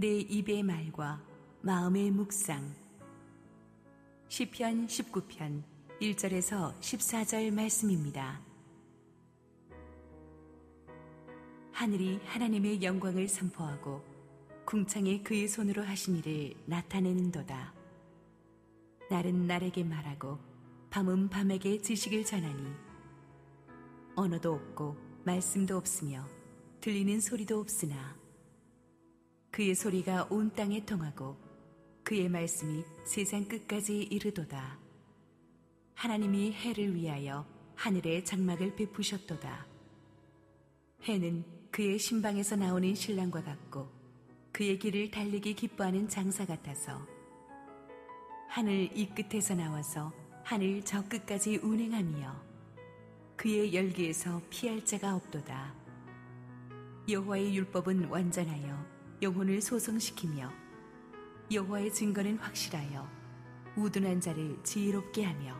내 입의 말과 마음의 묵상 시편 19편 1절에서 14절 말씀입니다. 하늘이 하나님의 영광을 선포하고 궁창에 그의 손으로 하신 일을 나타내는도다. 날은 날에게 말하고 밤은 밤에게 지식을 전하니 언어도 없고 말씀도 없으며 들리는 소리도 없으나 그의 소리가 온 땅에 통하고 그의 말씀이 세상 끝까지 이르도다. 하나님이 해를 위하여 하늘에 장막을 베푸셨도다. 해는 그의 신방에서 나오는 신랑과 같고 그의 길을 달리기 기뻐하는 장사 같아서 하늘 이 끝에서 나와서 하늘 저 끝까지 운행하며 그의 열기에서 피할 자가 없도다. 여호와의 율법은 완전하여 영혼을 소성시키며 여호와의 증거는 확실하여 우둔한 자를 지혜롭게 하며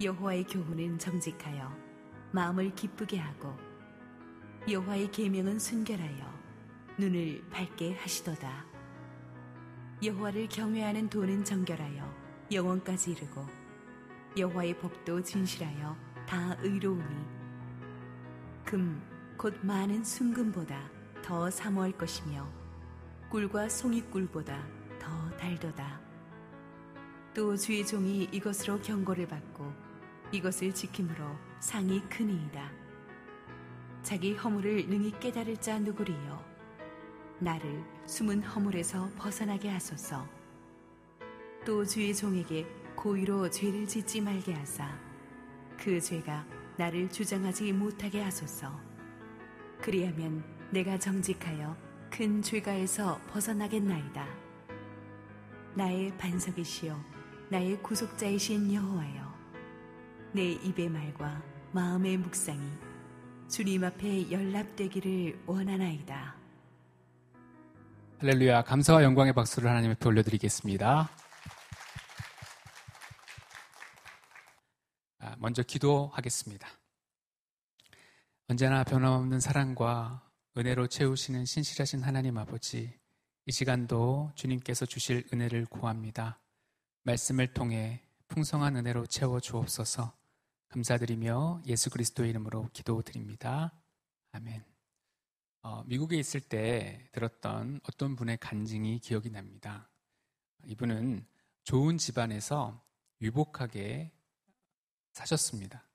여호와의 교훈은 정직하여 마음을 기쁘게 하고 여호와의 계명은 순결하여 눈을 밝게 하시도다. 여호와를 경외하는 도는 정결하여 영원까지 이르고 여호와의 법도 진실하여 다 의로우니 금 곧 많은 순금보다 더 사모할 것이며 꿀과 송이꿀보다 더 달도다. 또 주의 종이 이것으로 경고를 받고 이것을 지킴으로 상이 크니이다. 자기 허물을 능히 깨달을 자 누구리요? 나를 숨은 허물에서 벗어나게 하소서. 또 주의 종에게 고의로 죄를 짓지 말게 하사 그 죄가 나를 주장하지 못하게 하소서. 그리하면 내가 정직하여 큰 죄가에서 벗어나겠나이다. 나의 반석이시요 나의 구속자이신 여호와여 내 입의 말과 마음의 묵상이 주님 앞에 연락되기를 원하나이다. 할렐루야 감사와 영광의 박수를 하나님 앞에 올려드리겠습니다. 아, 먼저 기도하겠습니다. 언제나 변함없는 사랑과 은혜로 채우시는 신실하신 하나님 아버지, 이 시간도 주님께서 주실 은혜를 구합니다. 말씀을 통해 풍성한 은혜로 채워 주옵소서 감사드리며 예수 그리스도의 이름으로 기도드립니다. 아멘. 어, 미국에 있을 때 들었던 어떤 분의 간증이 기억이 납니다. 이분은 좋은 집안에서 유복하게 사셨습니다.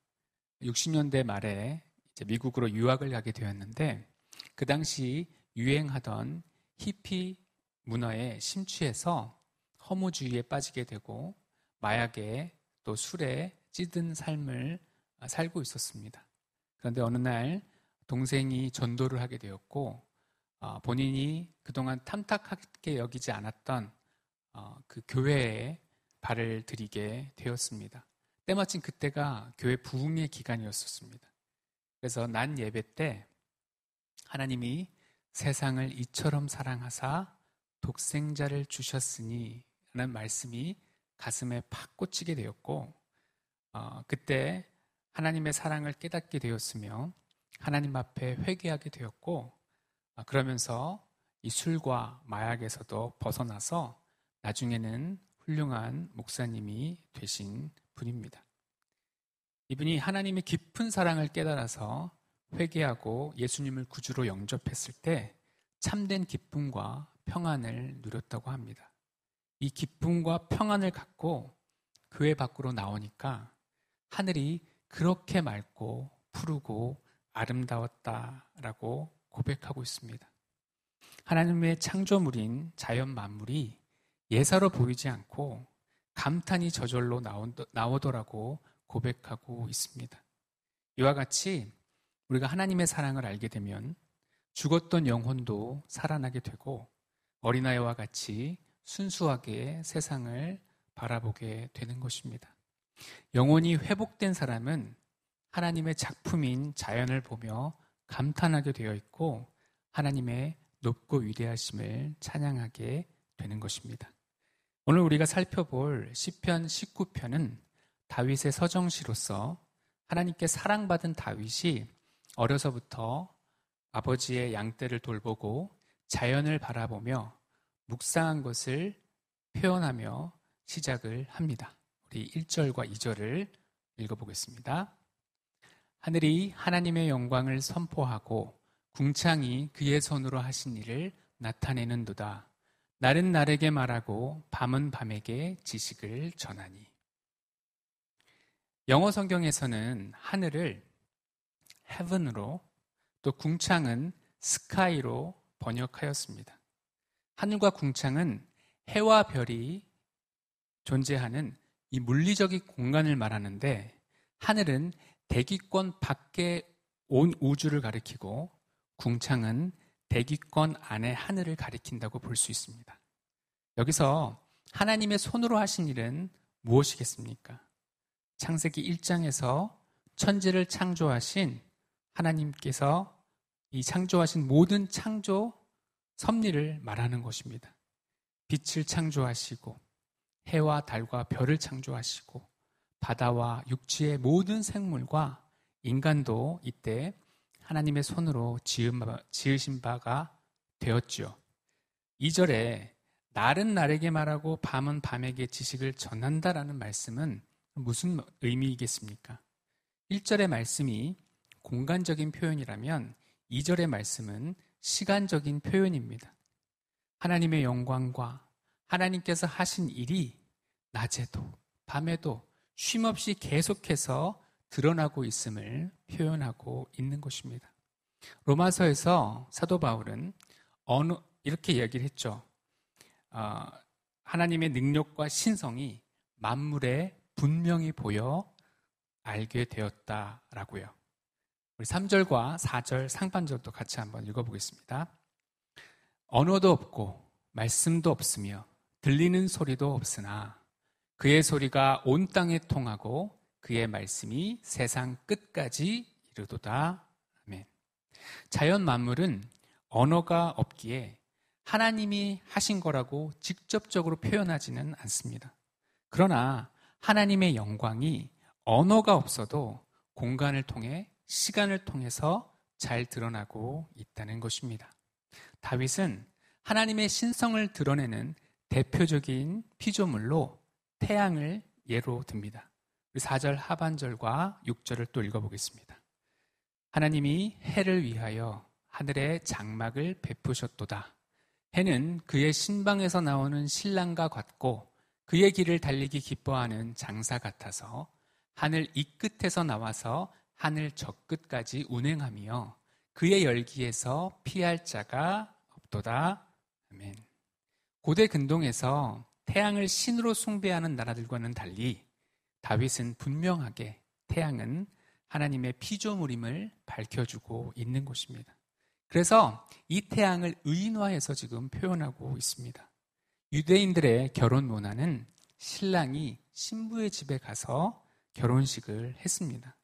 60년대 말에 미국으로 유학을 가게 되었는데 그 당시 유행하던 히피 문화에 심취해서 허무주의에 빠지게 되고 마약에 또 술에 찌든 삶을 살고 있었습니다. 그런데 어느 날 동생이 전도를 하게 되었고 어, 본인이 그동안 탐탁하게 여기지 않았던 어, 그 교회에 발을 들이게 되었습니다. 때마침 그때가 교회 부흥의 기간이었었습니다. 그래서 난 예배 때 하나님이 세상을 이처럼 사랑하사 독생자를 주셨으니 라는 말씀이 가슴에 팍 꽂히게 되었고 어, 그때 하나님의 사랑을 깨닫게 되었으며 하나님 앞에 회개하게 되었고 어, 그러면서 이 술과 마약에서도 벗어나서 나중에는 훌륭한 목사님이 되신 분입니다. 이분이 하나님의 깊은 사랑을 깨달아서 회개하고 예수님을 구주로 영접했을 때 참된 기쁨과 평안을 누렸다고 합니다. 이 기쁨과 평안을 갖고 교회 밖으로 나오니까 하늘이 그렇게 맑고 푸르고 아름다웠다라고 고백하고 있습니다. 하나님의 창조물인 자연 만물이 예사로 보이지 않고 감탄이 저절로 나오더라고 고백하고 있습니다. 이와 같이 우리가 하나님의 사랑을 알게 되면 죽었던 영혼도 살아나게 되고 어린아이와 같이 순수하게 세상을 바라보게 되는 것입니다. 영혼이 회복된 사람은 하나님의 작품인 자연을 보며 감탄하게 되어 있고 하나님의 높고 위대하심을 찬양하게 되는 것입니다. 오늘 우리가 살펴볼 시편 19편은 다윗의 서정시로서 하나님께 사랑받은 다윗이 어려서부터 아버지의 양떼를 돌보고 자연을 바라보며 묵상한 것을 표현하며 시작을 합니다. 우리 1절과 2절을 읽어보겠습니다. 하늘이 하나님의 영광을 선포하고 궁창이 그의 손으로 하신 일을 나타내는도다. 날은 날에게 말하고 밤은 밤에게 지식을 전하니. 영어 성경에서는 하늘을 heaven으로 또 궁창은 sky로 번역하였습니다. 하늘과 궁창은 해와 별이 존재하는 이 물리적인 공간을 말하는데 하늘은 대기권 밖에 온 우주를 가리키고 궁창은 대기권 안의 하늘을 가리킨다고 볼 수 있습니다. 여기서 하나님의 손으로 하신 일은 무엇이겠습니까? 창세기 1장에서 천지를 창조하신 하나님께서 이 창조하신 모든 창조 섭리를 말하는 것입니다. 빛을 창조하시고 해와 달과 별을 창조하시고 바다와 육지의 모든 생물과 인간도 이때 하나님의 손으로 지으신 바가 되었지요. 2절에 날은 날에게 말하고 밤은 밤에게 지식을 전한다라는 말씀은 무슨 의미이겠습니까? 1절의 말씀이 공간적인 표현이라면 2절의 말씀은 시간적인 표현입니다. 하나님의 영광과 하나님께서 하신 일이 낮에도 밤에도 쉼없이 계속해서 드러나고 있음을 표현하고 있는 것입니다. 로마서에서 사도 바울은 어느 이렇게 얘기를 했죠. 어, 하나님의 능력과 신성이 만물에 분명히 보여 알게 되었다라고요. 우리 3절과 4절 상반절도 같이 한번 읽어보겠습니다. 언어도 없고 말씀도 없으며 들리는 소리도 없으나 그의 소리가 온 땅에 통하고 그의 말씀이 세상 끝까지 이르도다. 아멘. 자연 만물은 언어가 없기에 하나님이 하신 거라고 직접적으로 표현하지는 않습니다. 그러나 하나님의 영광이 언어가 없어도 공간을 통해 시간을 통해서 잘 드러나고 있다는 것입니다. 다윗은 하나님의 신성을 드러내는 대표적인 피조물로 태양을 예로 듭니다. 4절 하반절과 6절을 또 읽어보겠습니다. 하나님이 해를 위하여 하늘의 장막을 베푸셨도다. 해는 그의 신방에서 나오는 신랑과 같고 그의 길을 달리기 기뻐하는 장사 같아서 하늘 이 끝에서 나와서 하늘 저 끝까지 운행하며 그의 열기에서 피할 자가 없도다. 아멘. 고대 근동에서 태양을 신으로 숭배하는 나라들과는 달리 다윗은 분명하게 태양은 하나님의 피조물임을 밝혀주고 있는 것입니다. 그래서 이 태양을 의인화해서 지금 표현하고 있습니다. 유대인들의 결혼 문화는 신랑이 신부의 집에 가서 결혼식을 했습니다.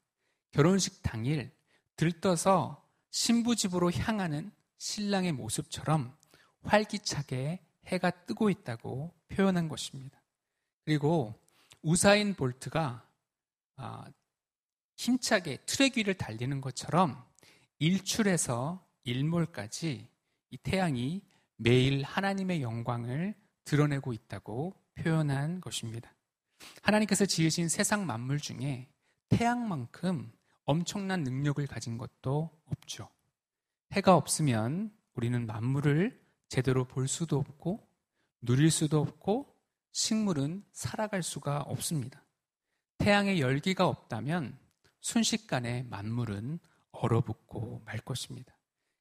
결혼식 당일 들떠서 신부 집으로 향하는 신랑의 모습처럼 활기차게 해가 뜨고 있다고 표현한 것입니다. 그리고 우사인 볼트가 아, 힘차게 트랙 위를 달리는 것처럼 일출에서 일몰까지 이 태양이 매일 하나님의 영광을 드러내고 있다고 표현한 것입니다. 하나님께서 지으신 세상 만물 중에 태양만큼 엄청난 능력을 가진 것도 없죠. 해가 없으면 우리는 만물을 제대로 볼 수도 없고 누릴 수도 없고 식물은 살아갈 수가 없습니다. 태양의 열기가 없다면 순식간에 만물은 얼어붙고 말 것입니다.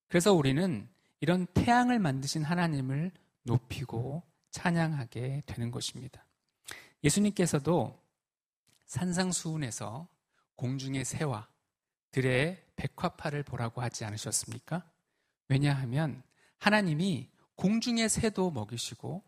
그래서 우리는 이런 태양을 만드신 하나님을 높이고 찬양하게 되는 것입니다. 예수님께서도 산상수훈에서 공중의 새와 들의 백화파를 보라고 하지 않으셨습니까? 왜냐하면 하나님이 공중의 새도 먹이시고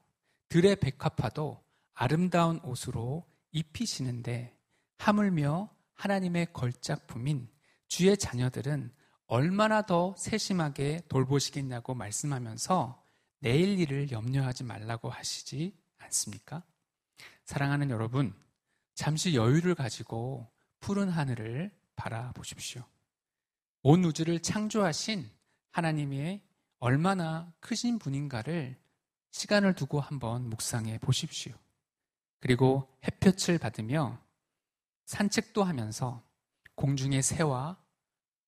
들의 백화파도 아름다운 옷으로 입히시는데 하물며 하나님의 걸작품인 주의 자녀들은 얼마나 더 세심하게 돌보시겠냐고 말씀하면서 내일 일을 염려하지 말라고 하시지 않습니까? 사랑하는 여러분, 잠시 여유를 가지고 푸른 하늘을 바라보십시오. 온 우주를 창조하신 하나님의 얼마나 크신 분인가를 시간을 두고 한번 묵상해 보십시오. 그리고 햇볕을 받으며 산책도 하면서 공중의 새와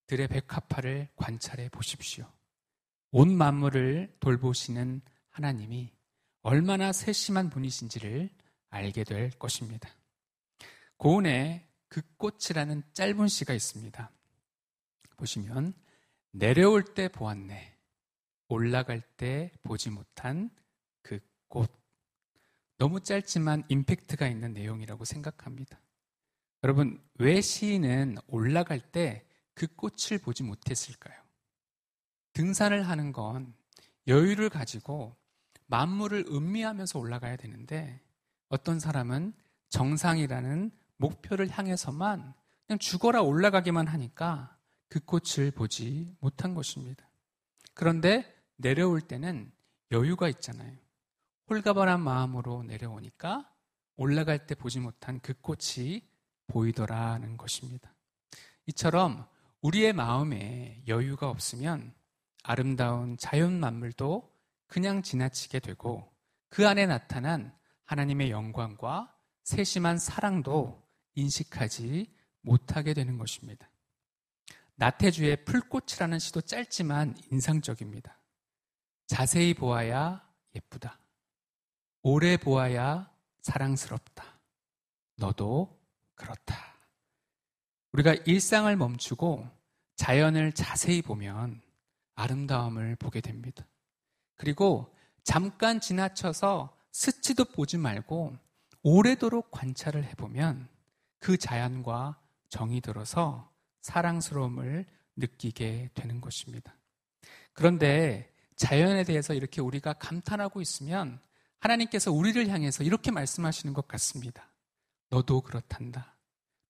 들의 백합화를 관찰해 보십시오. 온 만물을 돌보시는 하나님이 얼마나 세심한 분이신지를 알게 될 것입니다. 고은의 그 꽃이라는 짧은 시가 있습니다. 보시면 내려올 때 보았네. 올라갈 때 보지 못한 그 꽃. 너무 짧지만 임팩트가 있는 내용이라고 생각합니다. 여러분, 왜 시인은 올라갈 때 그 꽃을 보지 못했을까요? 등산을 하는 건 여유를 가지고 만물을 음미하면서 올라가야 되는데 어떤 사람은 정상이라는 목표를 향해서만 그냥 죽어라 올라가기만 하니까 그 꽃을 보지 못한 것입니다. 그런데 내려올 때는 여유가 있잖아요. 홀가분한 마음으로 내려오니까 올라갈 때 보지 못한 그 꽃이 보이더라는 것입니다. 이처럼 우리의 마음에 여유가 없으면 아름다운 자연 만물도 그냥 지나치게 되고 그 안에 나타난 하나님의 영광과 세심한 사랑도 인식하지 못하게 되는 것입니다. 나태주의 풀꽃이라는 시도 짧지만 인상적입니다. 자세히 보아야 예쁘다. 오래 보아야 사랑스럽다. 너도 그렇다. 우리가 일상을 멈추고 자연을 자세히 보면 아름다움을 보게 됩니다. 그리고 잠깐 지나쳐서 스치도 보지 말고 오래도록 관찰을 해보면 그 자연과 정이 들어서 사랑스러움을 느끼게 되는 것입니다. 그런데 자연에 대해서 이렇게 우리가 감탄하고 있으면 하나님께서 우리를 향해서 이렇게 말씀하시는 것 같습니다. 너도 그렇단다.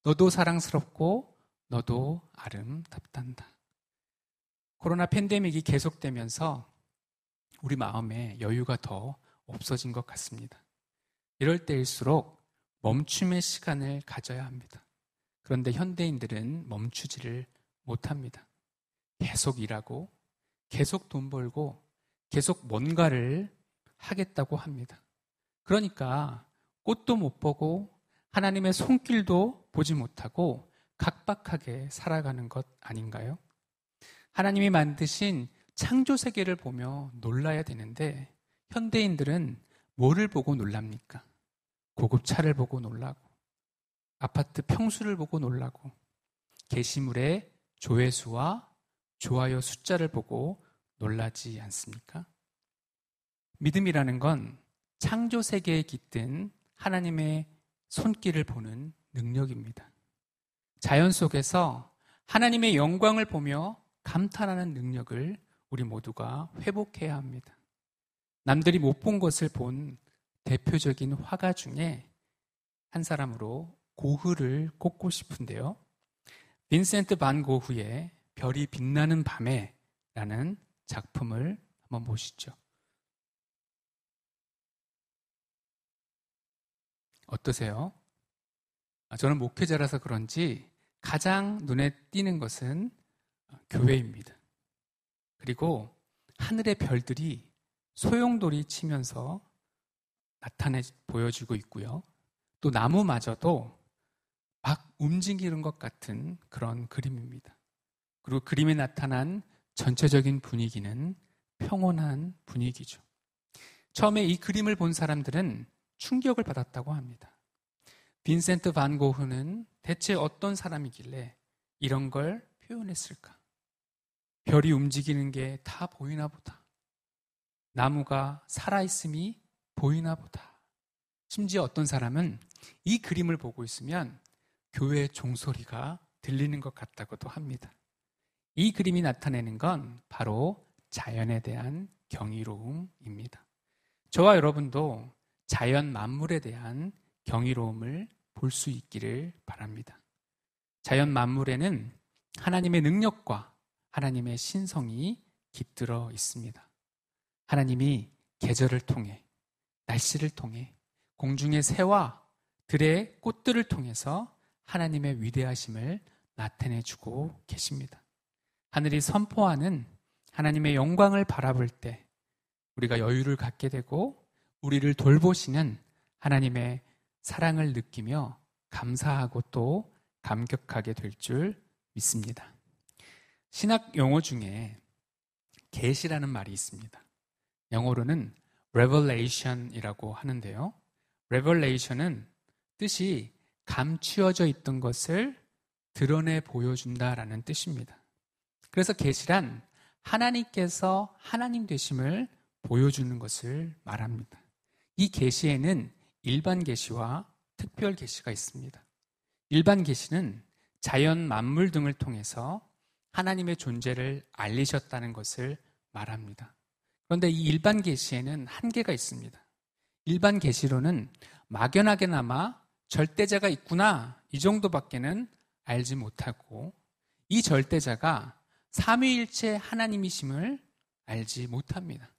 너도 사랑스럽고 너도 아름답단다. 코로나 팬데믹이 계속되면서 우리 마음에 여유가 더 없어진 것 같습니다. 이럴 때일수록 멈춤의 시간을 가져야 합니다. 그런데 현대인들은 멈추지를 못합니다. 계속 일하고, 계속 돈 벌고, 계속 뭔가를 하겠다고 합니다. 그러니까 꽃도 못 보고 하나님의 손길도 보지 못하고 각박하게 살아가는 것 아닌가요? 하나님이 만드신 창조 세계를 보며 놀라야 되는데 현대인들은 뭐를 보고 놀랍니까? 고급 차를 보고 놀라고 아파트 평수를 보고 놀라고 게시물의 조회수와 좋아요 숫자를 보고 놀라지 않습니까? 믿음이라는 건 창조 세계에 깃든 하나님의 손길을 보는 능력입니다. 자연 속에서 하나님의 영광을 보며 감탄하는 능력을 우리 모두가 회복해야 합니다. 남들이 못 본 것을 본 대표적인 화가 중에 한 사람으로 고흐를 꼽고 싶은데요. 빈센트 반 고흐의 별이 빛나는 밤에 라는 작품을 한번 보시죠. 어떠세요? 아, 저는 목회자라서 그런지 가장 눈에 띄는 것은 교회입니다. 그리고 하늘의 별들이 소용돌이 치면서 나타내 보여지고 있고요. 또 나무마저도 막 움직이는 것 같은 그런 그림입니다. 그리고 그림에 나타난 전체적인 분위기는 평온한 분위기죠. 처음에 이 그림을 본 사람들은 충격을 받았다고 합니다. 빈센트 반 고흐는 대체 어떤 사람이길래 이런 걸 표현했을까? 별이 움직이는 게 다 보이나 보다. 나무가 살아있음이 보이나 보다. 심지어 어떤 사람은 이 그림을 보고 있으면 교회 종소리가 들리는 것 같다고도 합니다. 이 그림이 나타내는 건 바로 자연에 대한 경이로움입니다. 저와 여러분도 자연 만물에 대한 경이로움을 볼 수 있기를 바랍니다. 자연 만물에는 하나님의 능력과 하나님의 신성이 깃들어 있습니다. 하나님이 계절을 통해, 날씨를 통해, 공중의 새와 들의 꽃들을 통해서 하나님의 위대하심을 나타내 주고 계십니다. 하늘이 선포하는 하나님의 영광을 바라볼 때 우리가 여유를 갖게 되고 우리를 돌보시는 하나님의 사랑을 느끼며 감사하고 또 감격하게 될 줄 믿습니다. 신학 용어 중에 계시라는 말이 있습니다. 영어로는 revelation이라고 하는데요. revelation은 뜻이 감추어져 있던 것을 드러내 보여준다라는 뜻입니다. 그래서 계시란 하나님께서 하나님 되심을 보여주는 것을 말합니다. 이 계시에는 일반 계시와 특별 계시가 있습니다. 일반 계시는 자연 만물 등을 통해서 하나님의 존재를 알리셨다는 것을 말합니다. 그런데 이 일반 계시에는 한계가 있습니다. 일반 계시로는 막연하게나마 절대자가 있구나 이 정도밖에는 알지 못하고 이 절대자가 삼위일체 하나님이심을 알지 못합니다.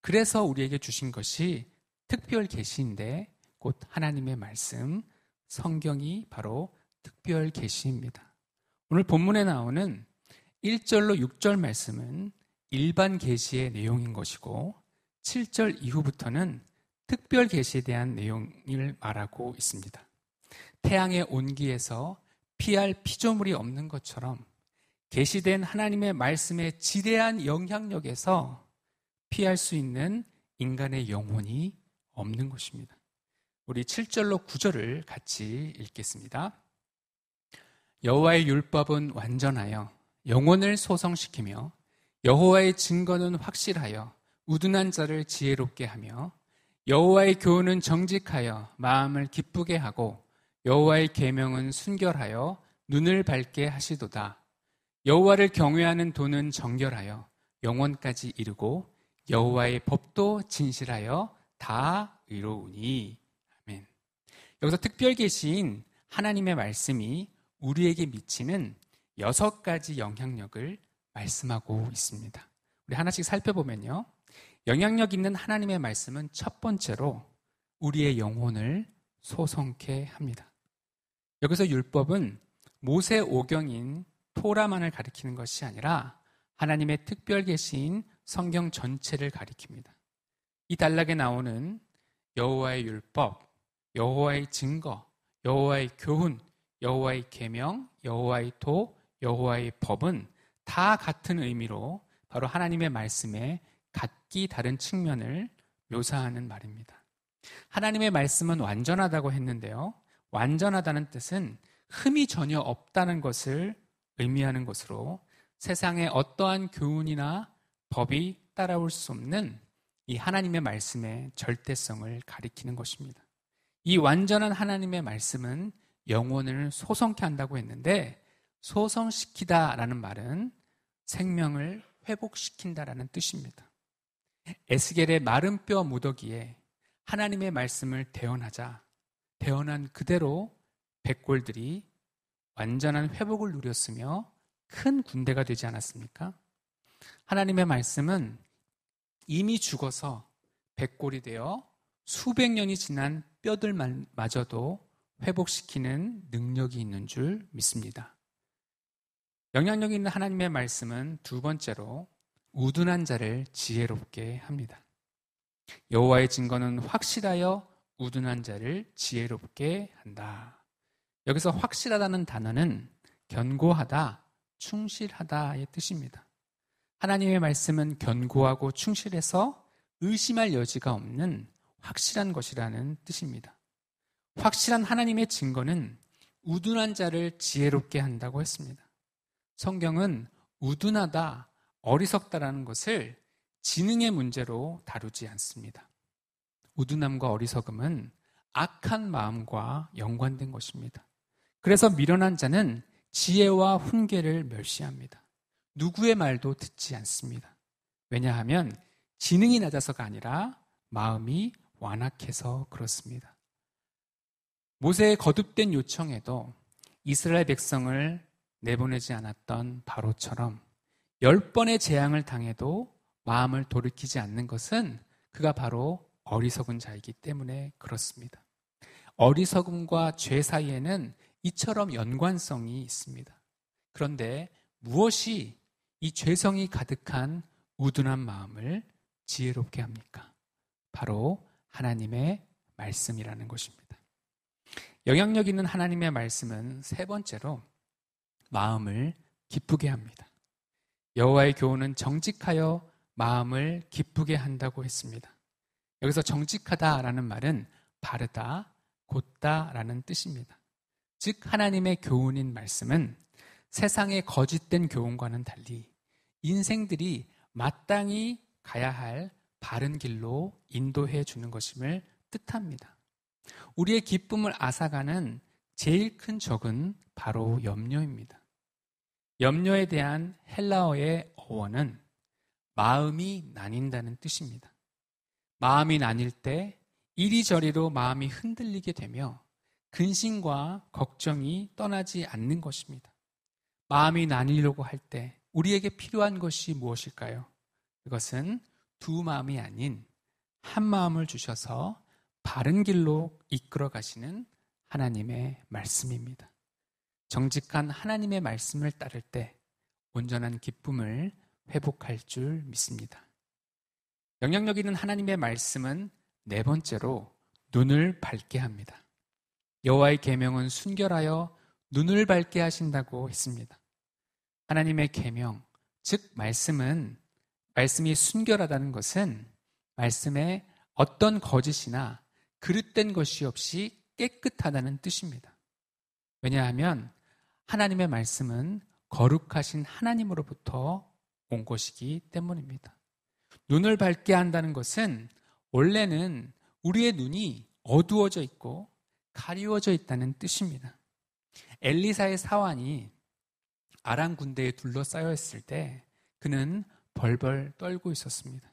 그래서 우리에게 주신 것이 특별 계시인데 곧 하나님의 말씀 성경이 바로 특별 계시입니다. 오늘 본문에 나오는 1절로 6절 말씀은 일반 계시의 내용인 것이고 7절 이후부터는 특별 계시에 대한 내용을 말하고 있습니다. 태양의 온기에서 피할 피조물이 없는 것처럼 계시된 하나님의 말씀의 지대한 영향력에서 피할 수 있는 인간의 영혼이 없는 것입니다. 우리 7절로 9절을 같이 읽겠습니다. 여호와의 율법은 완전하여 영혼을 소성시키며 여호와의 증거는 확실하여 우둔한 자를 지혜롭게 하며 여호와의 교훈은 정직하여 마음을 기쁘게 하고 여호와의 계명은 순결하여 눈을 밝게 하시도다. 여호와를 경외하는 돈은 정결하여 영원까지 이르고 여호와의 법도 진실하여 다 의로우니 아멘. 여기서 특별 계시인 하나님의 말씀이 우리에게 미치는 여섯 가지 영향력을 말씀하고 있습니다. 우리 하나씩 살펴보면요. 영향력 있는 하나님의 말씀은 첫 번째로 우리의 영혼을 소성케 합니다. 여기서 율법은 모세 오경인 토라만을 가리키는 것이 아니라 하나님의 특별 계시인 성경 전체를 가리킵니다. 이 단락에 나오는 여호와의 율법, 여호와의 증거, 여호와의 교훈, 여호와의 계명, 여호와의 도, 여호와의 법은 다 같은 의미로 바로 하나님의 말씀에 각기 다른 측면을 묘사하는 말입니다. 하나님의 말씀은 완전하다고 했는데요. 완전하다는 뜻은 흠이 전혀 없다는 것을 의미하는 것으로 세상에 어떠한 교훈이나 법이 따라올 수 없는 이 하나님의 말씀의 절대성을 가리키는 것입니다. 이 완전한 하나님의 말씀은 영혼을 소성케 한다고 했는데 소성시키다라는 말은 생명을 회복시킨다라는 뜻입니다. 에스겔의 마른 뼈 무더기에 하나님의 말씀을 대언하자 대언한 그대로 백골들이 완전한 회복을 누렸으며 큰 군대가 되지 않았습니까? 하나님의 말씀은 이미 죽어서 백골이 되어 수백 년이 지난 뼈들마저도 회복시키는 능력이 있는 줄 믿습니다. 영향력 있는 하나님의 말씀은 두 번째로 우둔한 자를 지혜롭게 합니다. 여호와의 증거는 확실하여 우둔한 자를 지혜롭게 한다. 여기서 확실하다는 단어는 견고하다, 충실하다의 뜻입니다. 하나님의 말씀은 견고하고 충실해서 의심할 여지가 없는 확실한 것이라는 뜻입니다. 확실한 하나님의 증거는 우둔한 자를 지혜롭게 한다고 했습니다. 성경은 우둔하다, 어리석다라는 것을 지능의 문제로 다루지 않습니다. 우둔함과 어리석음은 악한 마음과 연관된 것입니다. 그래서 미련한 자는 지혜와 훈계를 멸시합니다. 누구의 말도 듣지 않습니다. 왜냐하면 지능이 낮아서가 아니라 마음이 완악해서 그렇습니다. 모세의 거듭된 요청에도 이스라엘 백성을 내보내지 않았던 바로처럼 열 번의 재앙을 당해도 마음을 돌이키지 않는 것은 그가 바로 어리석은 자이기 때문에 그렇습니다. 어리석음과 죄 사이에는 이처럼 연관성이 있습니다. 그런데 무엇이 이 죄성이 가득한 우둔한 마음을 지혜롭게 합니까? 바로 하나님의 말씀이라는 것입니다. 영향력 있는 하나님의 말씀은 세 번째로 마음을 기쁘게 합니다. 여호와의 교훈은 정직하여 마음을 기쁘게 한다고 했습니다. 여기서 정직하다라는 말은 바르다, 곧다라는 뜻입니다. 즉 하나님의 교훈인 말씀은 세상의 거짓된 교훈과는 달리 인생들이 마땅히 가야 할 바른 길로 인도해 주는 것임을 뜻합니다. 우리의 기쁨을 앗아가는 제일 큰 적은 바로 염려입니다. 염려에 대한 헬라어의 어원은 마음이 나뉜다는 뜻입니다. 마음이 나뉠 때 이리저리로 마음이 흔들리게 되며 근심과 걱정이 떠나지 않는 것입니다. 마음이 나뉘려고 할 때 우리에게 필요한 것이 무엇일까요? 그것은 두 마음이 아닌 한 마음을 주셔서 바른 길로 이끌어 가시는 하나님의 말씀입니다. 정직한 하나님의 말씀을 따를 때 온전한 기쁨을 회복할 줄 믿습니다. 영향력 있는 하나님의 말씀은 네 번째로 눈을 밝게 합니다. 여호와의 계명은 순결하여 눈을 밝게 하신다고 했습니다. 하나님의 계명, 즉 말씀은 말씀이 순결하다는 것은 말씀에 어떤 거짓이나 그릇된 것이 없이 깨끗하다는 뜻입니다. 왜냐하면 하나님의 말씀은 거룩하신 하나님으로부터 온 것이기 때문입니다. 눈을 밝게 한다는 것은 원래는 우리의 눈이 어두워져 있고 가리워져 있다는 뜻입니다. 엘리사의 사환이 아람 군대에 둘러싸여 있을 때 그는 벌벌 떨고 있었습니다.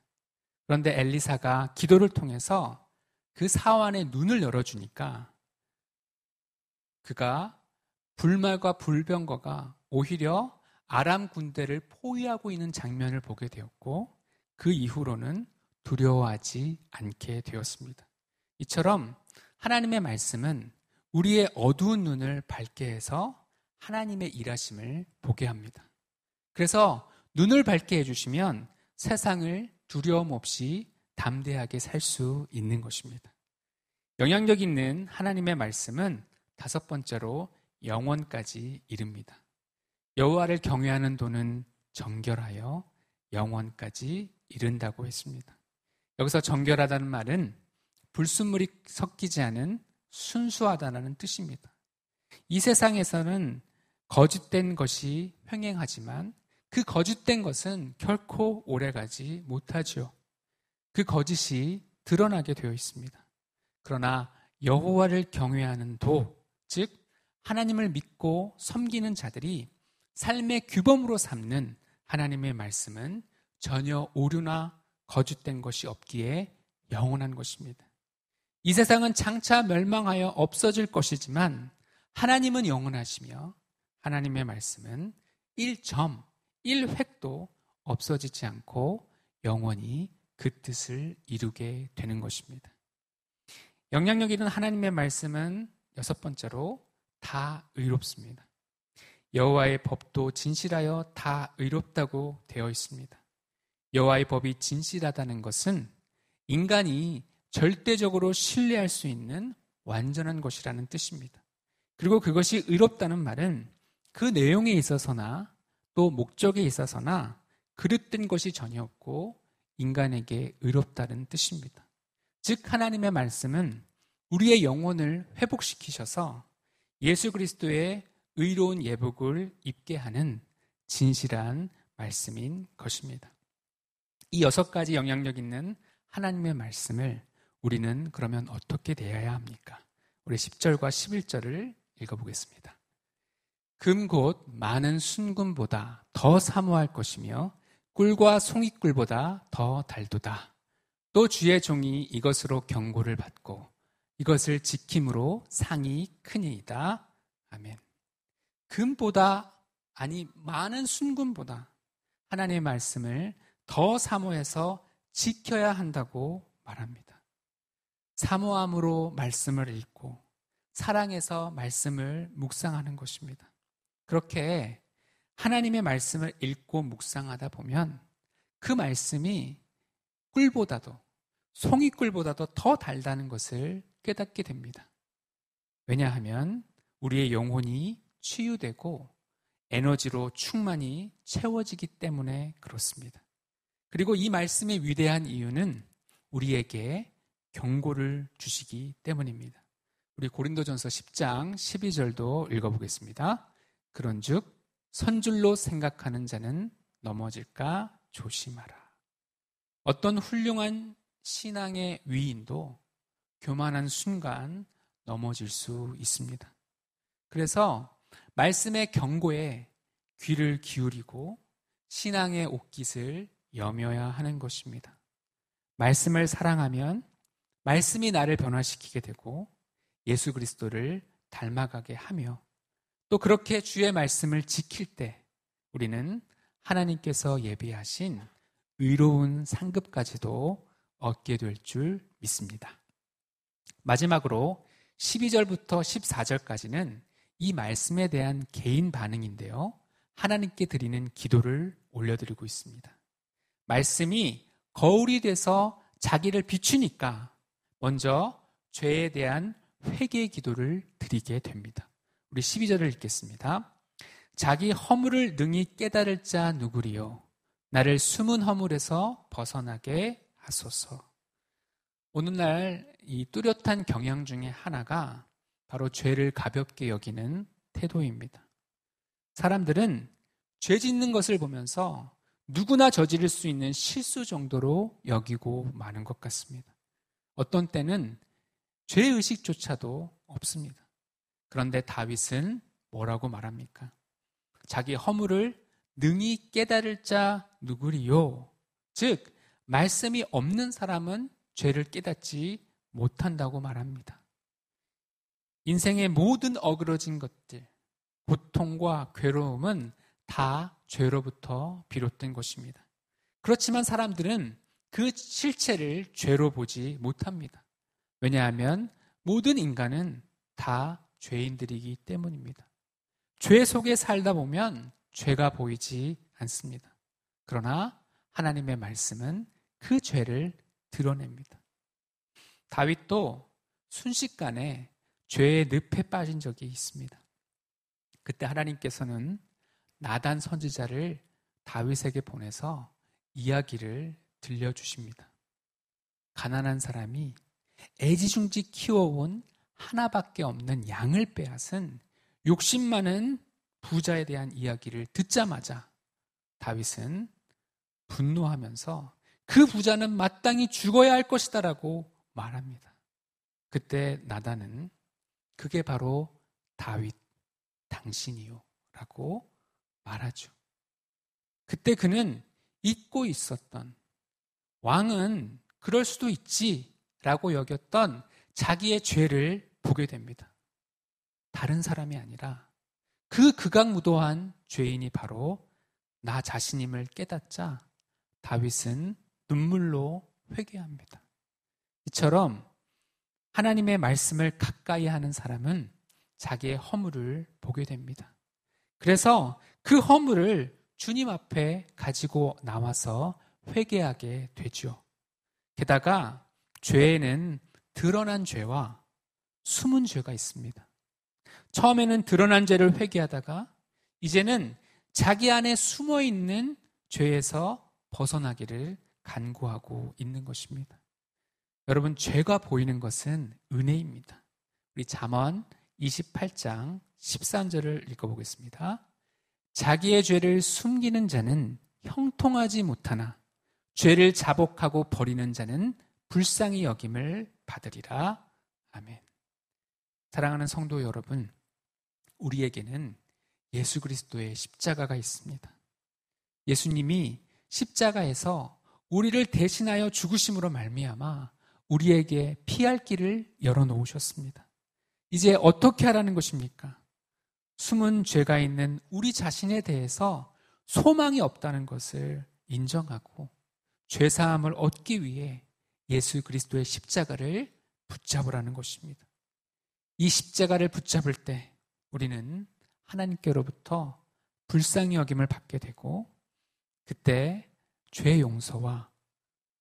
그런데 엘리사가 기도를 통해서 그 사환의 눈을 열어주니까 그가 불말과 불병거가 오히려 아람 군대를 포위하고 있는 장면을 보게 되었고 그 이후로는 두려워하지 않게 되었습니다. 이처럼 하나님의 말씀은 우리의 어두운 눈을 밝게 해서 하나님의 일하심을 보게 합니다. 그래서 눈을 밝게 해주시면 세상을 두려움 없이 담대하게 살 수 있는 것입니다. 영향력 있는 하나님의 말씀은 다섯 번째로 영원까지 이릅니다. 여호와를 경외하는 도는 정결하여 영원까지 이른다고 했습니다. 여기서 정결하다는 말은 불순물이 섞이지 않은 순수하다는 뜻입니다. 이 세상에서는 거짓된 것이 횡행하지만 그 거짓된 것은 결코 오래가지 못하지요. 그 거짓이 드러나게 되어 있습니다. 그러나 여호와를 경외하는 도, 즉 하나님을 믿고 섬기는 자들이 삶의 규범으로 삼는 하나님의 말씀은 전혀 오류나 거짓된 것이 없기에 영원한 것입니다. 이 세상은 장차 멸망하여 없어질 것이지만 하나님은 영원하시며 하나님의 말씀은 1점, 1획도 없어지지 않고 영원히 그 뜻을 이루게 되는 것입니다. 영향력 있는 하나님의 말씀은 여섯 번째로 다 의롭습니다. 여호와의 법도 진실하여 다 의롭다고 되어 있습니다. 여호와의 법이 진실하다는 것은 인간이 절대적으로 신뢰할 수 있는 완전한 것이라는 뜻입니다. 그리고 그것이 의롭다는 말은 그 내용에 있어서나 또 목적에 있어서나 그릇된 것이 전혀 없고 인간에게 의롭다는 뜻입니다. 즉 하나님의 말씀은 우리의 영혼을 회복시키셔서 예수 그리스도의 의로운 예복을 입게 하는 진실한 말씀인 것입니다. 이 여섯 가지 영향력 있는 하나님의 말씀을 우리는 그러면 어떻게 대해야 합니까? 우리 10절과 11절을 읽어보겠습니다. 금 곧 많은 순금보다 더 사모할 것이며 꿀과 송이꿀보다 더 달도다. 또 주의 종이 이것으로 경고를 받고 이것을 지킴으로 상이 크니이다. 아멘. 금보다 아니 많은 순금보다 하나님의 말씀을 더 사모해서 지켜야 한다고 말합니다. 사모함으로 말씀을 읽고 사랑해서 말씀을 묵상하는 것입니다. 그렇게 하나님의 말씀을 읽고 묵상하다 보면 그 말씀이 꿀보다도 송이 꿀보다도 더 달다는 것을 깨닫게 됩니다. 왜냐하면 우리의 영혼이 치유되고 에너지로 충만히 채워지기 때문에 그렇습니다. 그리고 이 말씀의 위대한 이유는 우리에게 경고를 주시기 때문입니다. 우리 고린도전서 10장 12절도 읽어보겠습니다. 그런즉 선줄로 생각하는 자는 넘어질까 조심하라. 어떤 훌륭한 신앙의 위인도 교만한 순간 넘어질 수 있습니다. 그래서 말씀의 경고에 귀를 기울이고 신앙의 옷깃을 여며야 하는 것입니다. 말씀을 사랑하면 말씀이 나를 변화시키게 되고 예수 그리스도를 닮아가게 하며 또 그렇게 주의 말씀을 지킬 때 우리는 하나님께서 예비하신 의로운 상급까지도 얻게 될 줄 믿습니다. 마지막으로 12절부터 14절까지는 이 말씀에 대한 개인 반응인데요. 하나님께 드리는 기도를 올려드리고 있습니다. 말씀이 거울이 돼서 자기를 비추니까 먼저 죄에 대한 회개 기도를 드리게 됩니다. 우리 12절을 읽겠습니다. 자기 허물을 능히 깨달을 자 누구리요? 나를 숨은 허물에서 벗어나게 하소서. 오늘날 이 뚜렷한 경향 중에 하나가 바로 죄를 가볍게 여기는 태도입니다. 사람들은 죄 짓는 것을 보면서 누구나 저지를 수 있는 실수 정도로 여기고 마는 것 같습니다. 어떤 때는 죄의식조차도 없습니다. 그런데 다윗은 뭐라고 말합니까? 자기 허물을 능히 깨달을 자 누구리요? 즉, 말씀이 없는 사람은 죄를 깨닫지 못한다고 말합니다. 인생의 모든 어그러진 것들, 고통과 괴로움은 다 죄로부터 비롯된 것입니다. 그렇지만 사람들은 그 실체를 죄로 보지 못합니다. 왜냐하면 모든 인간은 다 죄인들이기 때문입니다. 죄 속에 살다 보면 죄가 보이지 않습니다. 그러나 하나님의 말씀은 그 죄를 드러냅니다. 다윗도 순식간에 죄의 늪에 빠진 적이 있습니다. 그때 하나님께서는 나단 선지자를 다윗에게 보내서 이야기를 들려주십니다. 가난한 사람이 애지중지 키워온 하나밖에 없는 양을 빼앗은 욕심 많은 부자에 대한 이야기를 듣자마자 다윗은 분노하면서 그 부자는 마땅히 죽어야 할 것이다라고 말합니다. 그때 나단은 그게 바로 다윗 당신이요 라고 말하죠. 그때 그는 잊고 있었던 왕은 그럴 수도 있지 라고 여겼던 자기의 죄를 보게 됩니다. 다른 사람이 아니라 그 극악무도한 죄인이 바로 나 자신임을 깨닫자 다윗은 눈물로 회개합니다. 이처럼 하나님의 말씀을 가까이 하는 사람은 자기의 허물을 보게 됩니다. 그래서 그 허물을 주님 앞에 가지고 나와서 회개하게 되죠. 게다가 죄에는 드러난 죄와 숨은 죄가 있습니다. 처음에는 드러난 죄를 회개하다가 이제는 자기 안에 숨어 있는 죄에서 벗어나기를 간구하고 있는 것입니다. 여러분, 죄가 보이는 것은 은혜입니다. 우리 잠언 28장 13절을 읽어보겠습니다. 자기의 죄를 숨기는 자는 형통하지 못하나 죄를 자복하고 버리는 자는 불쌍히 여김을 받으리라. 아멘. 사랑하는 성도 여러분, 우리에게는 예수 그리스도의 십자가가 있습니다. 예수님이 십자가에서 우리를 대신하여 죽으심으로 말미암아 우리에게 피할 길을 열어 놓으셨습니다. 이제 어떻게 하라는 것입니까? 숨은 죄가 있는 우리 자신에 대해서 소망이 없다는 것을 인정하고 죄 사함을 얻기 위해 예수 그리스도의 십자가를 붙잡으라는 것입니다. 이 십자가를 붙잡을 때 우리는 하나님께로부터 불쌍히 여김을 받게 되고 그때 죄 용서와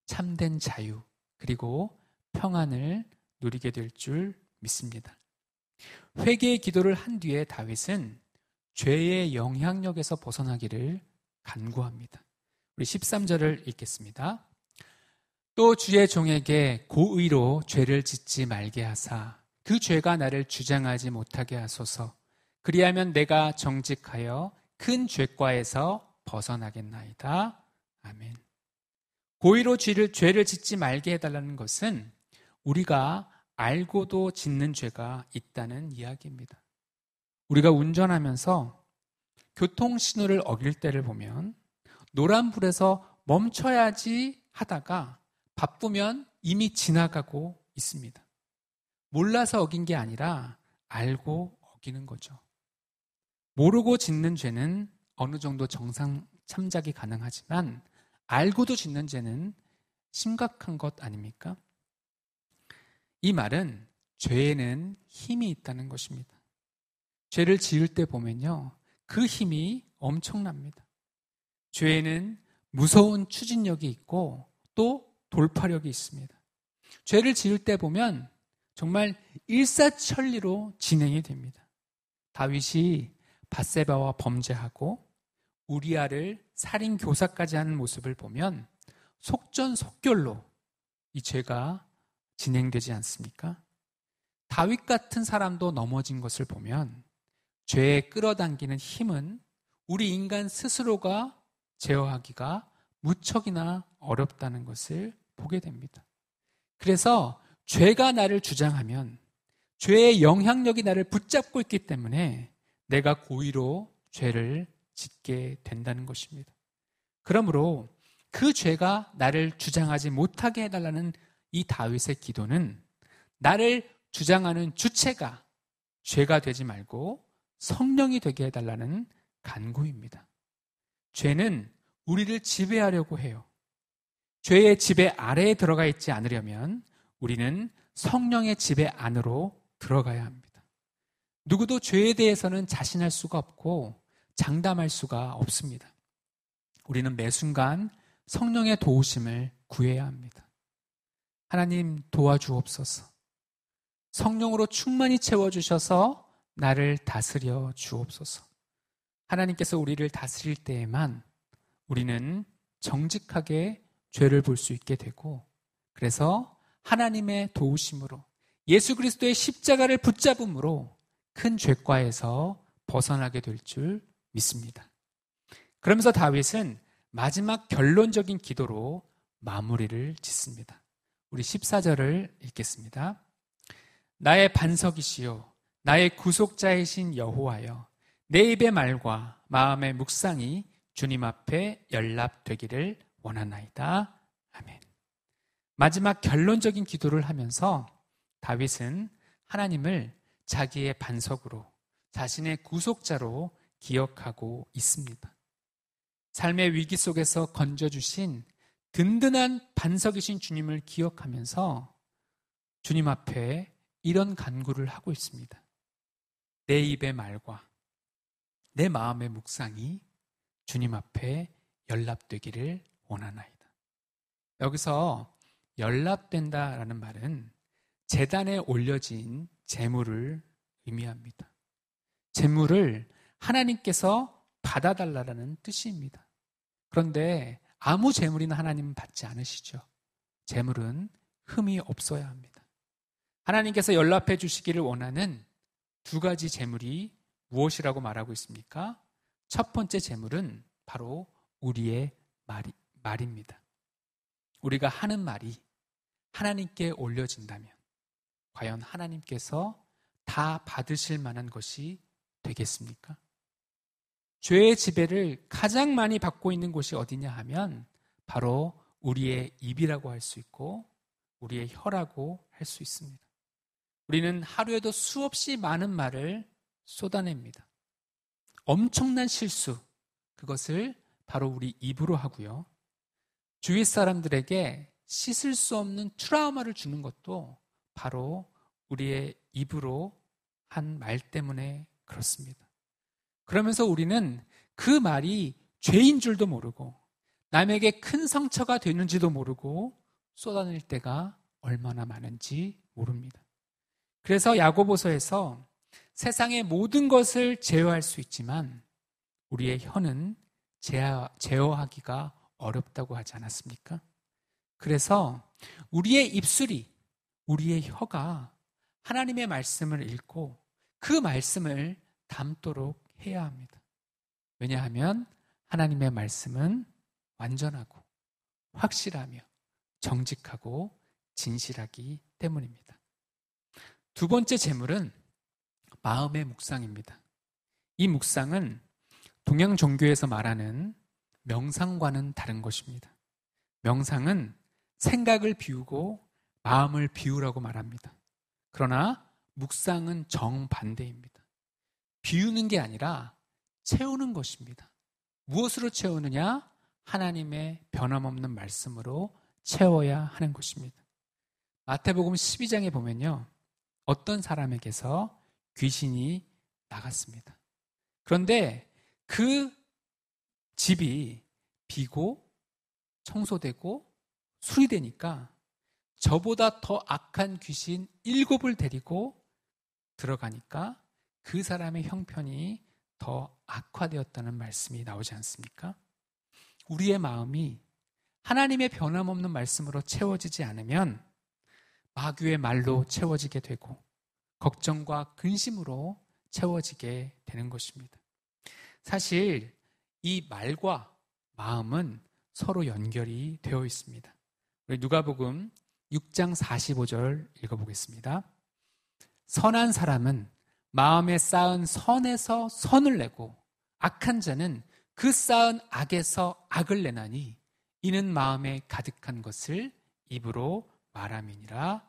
참된 자유, 그리고 평안을 누리게 될 줄 믿습니다. 회개의 기도를 한 뒤에 다윗은 죄의 영향력에서 벗어나기를 간구합니다. 우리 13절을 읽겠습니다. 또 주의 종에게 고의로 죄를 짓지 말게 하사 그 죄가 나를 주장하지 못하게 하소서. 그리하면 내가 정직하여 큰 죄과에서 벗어나겠나이다. 아멘. 고의로 죄를, 죄를 짓지 말게 해달라는 것은 우리가 알고도 짓는 죄가 있다는 이야기입니다. 우리가 운전하면서 교통신호를 어길 때를 보면 노란불에서 멈춰야지 하다가 바쁘면 이미 지나가고 있습니다. 몰라서 어긴 게 아니라 알고 어기는 거죠. 모르고 짓는 죄는 어느 정도 정상 참작이 가능하지만 알고도 짓는 죄는 심각한 것 아닙니까? 이 말은 죄에는 힘이 있다는 것입니다. 죄를 지을 때 보면요. 그 힘이 엄청납니다. 죄에는 무서운 추진력이 있고 또 돌파력이 있습니다. 죄를 지을 때 보면 정말 일사천리로 진행이 됩니다. 다윗이 바세바와 범죄하고 우리아를 살인 교사까지 하는 모습을 보면 속전속결로 이 죄가 진행되지 않습니까? 다윗 같은 사람도 넘어진 것을 보면 죄에 끌어당기는 힘은 우리 인간 스스로가 제어하기가 무척이나 어렵다는 것을 보게 됩니다. 그래서 죄가 나를 주장하면 죄의 영향력이 나를 붙잡고 있기 때문에 내가 고의로 죄를 짓게 된다는 것입니다. 그러므로 그 죄가 나를 주장하지 못하게 해달라는 이 다윗의 기도는 나를 주장하는 주체가 죄가 되지 말고 성령이 되게 해달라는 간구입니다. 죄는 우리를 지배하려고 해요. 죄의 지배 아래에 들어가 있지 않으려면 우리는 성령의 지배 안으로 들어가야 합니다. 누구도 죄에 대해서는 자신할 수가 없고 장담할 수가 없습니다. 우리는 매 순간 성령의 도우심을 구해야 합니다. 하나님 도와주옵소서. 성령으로 충만히 채워주셔서 나를 다스려 주옵소서. 하나님께서 우리를 다스릴 때에만 우리는 정직하게 죄를 볼 수 있게 되고, 그래서 하나님의 도우심으로 예수 그리스도의 십자가를 붙잡음으로 큰 죄과에서 벗어나게 될 줄 믿습니다. 그러면서 다윗은 마지막 결론적인 기도로 마무리를 짓습니다. 우리 14절을 읽겠습니다. 나의 반석이시요 나의 구속자이신 여호와여 내 입의 말과 마음의 묵상이 주님 앞에 연락되기를 원하나이다. 아멘. 마지막 결론적인 기도를 하면서 다윗은 하나님을 자기의 반석으로 자신의 구속자로 기억하고 있습니다. 삶의 위기 속에서 건져주신 든든한 반석이신 주님을 기억하면서 주님 앞에 이런 간구를 하고 있습니다. 내 입의 말과 내 마음의 묵상이 주님 앞에 연락되기를 원하나이다. 여기서 연락된다라는 말은 재단에 올려진 재물을 의미합니다. 재물을 하나님께서 받아달라는 뜻입니다. 그런데 아무 재물이나 하나님은 받지 않으시죠. 재물은 흠이 없어야 합니다. 하나님께서 연락해 주시기를 원하는 두 가지 재물이 무엇이라고 말하고 있습니까? 첫 번째 재물은 바로 우리의 말이, 말입니다. 우리가 하는 말이 하나님께 올려진다면 과연 하나님께서 다 받으실 만한 것이 되겠습니까? 죄의 지배를 가장 많이 받고 있는 곳이 어디냐 하면 바로 우리의 입이라고 할 수 있고 우리의 혀라고 할 수 있습니다. 우리는 하루에도 수없이 많은 말을 쏟아냅니다. 엄청난 실수, 그것을 바로 우리 입으로 하고요. 주위 사람들에게 씻을 수 없는 트라우마를 주는 것도 바로 우리의 입으로 한 말 때문에 그렇습니다. 그러면서 우리는 그 말이 죄인 줄도 모르고 남에게 큰 상처가 되는지도 모르고 쏟아낼 때가 얼마나 많은지 모릅니다. 그래서 야고보서에서 세상의 모든 것을 제어할 수 있지만 우리의 혀는 제어 하기가 어렵다고 하지 않았습니까? 그래서 우리의 입술이, 우리의 혀가 하나님의 말씀을 읽고 그 말씀을 담도록 해야 합니다. 왜냐하면 하나님의 말씀은 완전하고 확실하며 정직하고 진실하기 때문입니다. 두 번째 재물은 마음의 묵상입니다. 이 묵상은 동양 종교에서 말하는 명상과는 다른 것입니다. 명상은 생각을 비우고 마음을 비우라고 말합니다. 그러나 묵상은 정반대입니다. 비우는 게 아니라 채우는 것입니다. 무엇으로 채우느냐? 하나님의 변함없는 말씀으로 채워야 하는 것입니다. 마태복음 12장에 보면요. 어떤 사람에게서 귀신이 나갔습니다. 그런데 그 집이 비고 청소되고 수리되니까 저보다 더 악한 귀신 일곱을 데리고 들어가니까 그 사람의 형편이 더 악화되었다는 말씀이 나오지 않습니까? 우리의 마음이 하나님의 변함없는 말씀으로 채워지지 않으면 마귀의 말로 채워지게 되고 걱정과 근심으로 채워지게 되는 것입니다. 사실 이 말과 마음은 서로 연결이 되어 있습니다. 우리 누가복음 6장 45절 읽어보겠습니다. 선한 사람은 마음에 쌓은 선에서 선을 내고 악한 자는 그 쌓은 악에서 악을 내나니 이는 마음에 가득한 것을 입으로 말함이니라.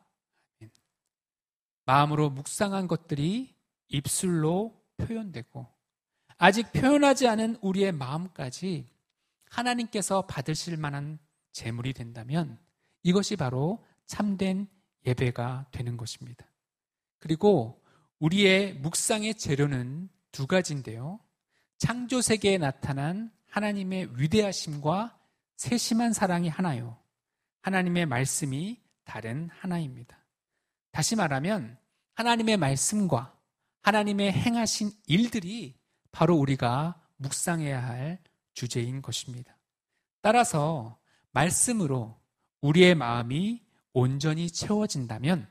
마음으로 묵상한 것들이 입술로 표현되고 아직 표현하지 않은 우리의 마음까지 하나님께서 받으실 만한 재물이 된다면 이것이 바로 참된 예배가 되는 것입니다. 그리고 우리의 묵상의 재료는 두 가지인데요. 창조 세계에 나타난 하나님의 위대하심과 세심한 사랑이 하나요. 하나님의 말씀이 다른 하나입니다. 다시 말하면 하나님의 말씀과 하나님의 행하신 일들이 바로 우리가 묵상해야 할 주제인 것입니다. 따라서 말씀으로 우리의 마음이 온전히 채워진다면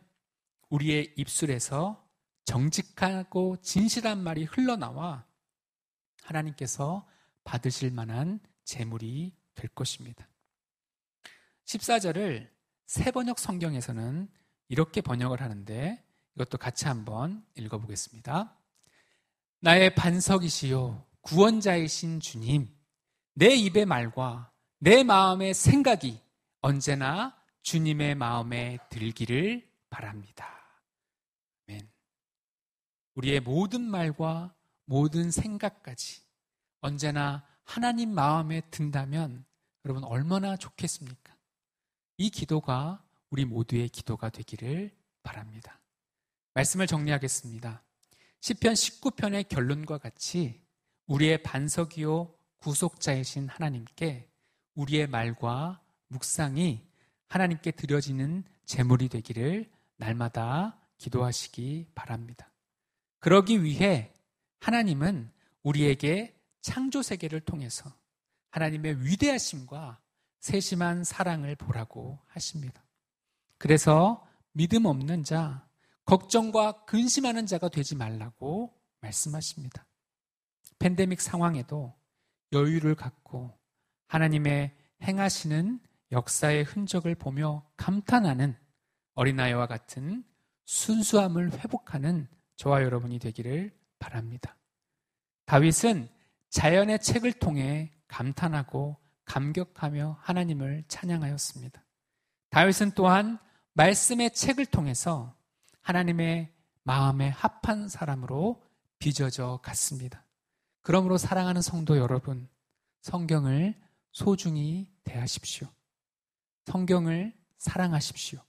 우리의 입술에서 정직하고 진실한 말이 흘러나와 하나님께서 받으실 만한 재물이 될 것입니다. 14절을 새 번역 성경에서는 이렇게 번역을 하는데 이것도 같이 한번 읽어보겠습니다. 나의 반석이시요 구원자이신 주님, 내 입의 말과 내 마음의 생각이 언제나 주님의 마음에 들기를 바랍니다. 우리의 모든 말과 모든 생각까지 언제나 하나님 마음에 든다면 여러분 얼마나 좋겠습니까? 이 기도가 우리 모두의 기도가 되기를 바랍니다. 말씀을 정리하겠습니다. 10편 19편의 결론과 같이 우리의 반석이요 구속자이신 하나님께 우리의 말과 묵상이 하나님께 드려지는 제물이 되기를 날마다 기도하시기 바랍니다. 그러기 위해 하나님은 우리에게 창조 세계를 통해서 하나님의 위대하심과 세심한 사랑을 보라고 하십니다. 그래서 믿음 없는 자, 걱정과 근심하는 자가 되지 말라고 말씀하십니다. 팬데믹 상황에도 여유를 갖고 하나님의 행하시는 역사의 흔적을 보며 감탄하는 어린아이와 같은 순수함을 회복하는 저와 여러분이 되기를 바랍니다. 다윗은 자연의 책을 통해 감탄하고 감격하며 하나님을 찬양하였습니다. 다윗은 또한 말씀의 책을 통해서 하나님의 마음에 합한 사람으로 빚어져 갔습니다. 그러므로 사랑하는 성도 여러분, 성경을 소중히 대하십시오. 성경을 사랑하십시오.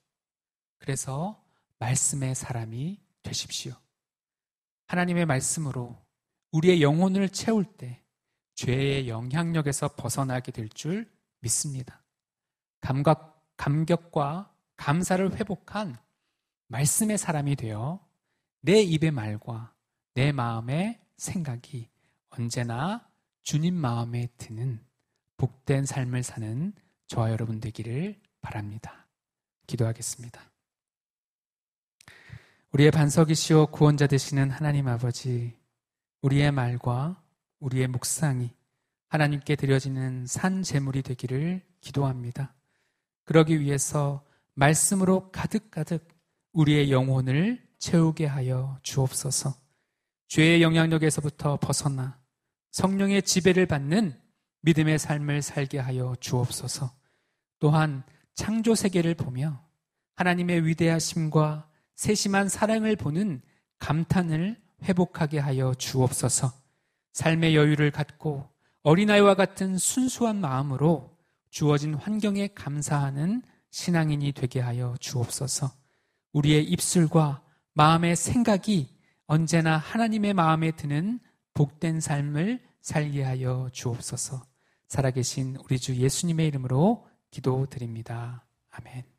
그래서 말씀의 사람이 되십시오. 하나님의 말씀으로 우리의 영혼을 채울 때 죄의 영향력에서 벗어나게 될 줄 믿습니다. 감각, 감격과 감사를 회복한 말씀의 사람이 되어 내 입의 말과 내 마음의 생각이 언제나 주님 마음에 드는 복된 삶을 사는 저와 여러분 되기를 바랍니다. 기도하겠습니다. 우리의 반석이시오 구원자 되시는 하나님 아버지, 우리의 말과 우리의 묵상이 하나님께 드려지는 산 제물이 되기를 기도합니다. 그러기 위해서 말씀으로 가득가득 우리의 영혼을 채우게 하여 주옵소서. 죄의 영향력에서부터 벗어나 성령의 지배를 받는 믿음의 삶을 살게 하여 주옵소서. 또한 창조 세계를 보며 하나님의 위대하심과 세심한 사랑을 보는 감탄을 회복하게 하여 주옵소서. 삶의 여유를 갖고 어린아이와 같은 순수한 마음으로 주어진 환경에 감사하는 신앙인이 되게 하여 주옵소서. 우리의 입술과 마음의 생각이 언제나 하나님의 마음에 드는 복된 삶을 살게 하여 주옵소서. 살아계신 우리 주 예수님의 이름으로 기도드립니다. 아멘.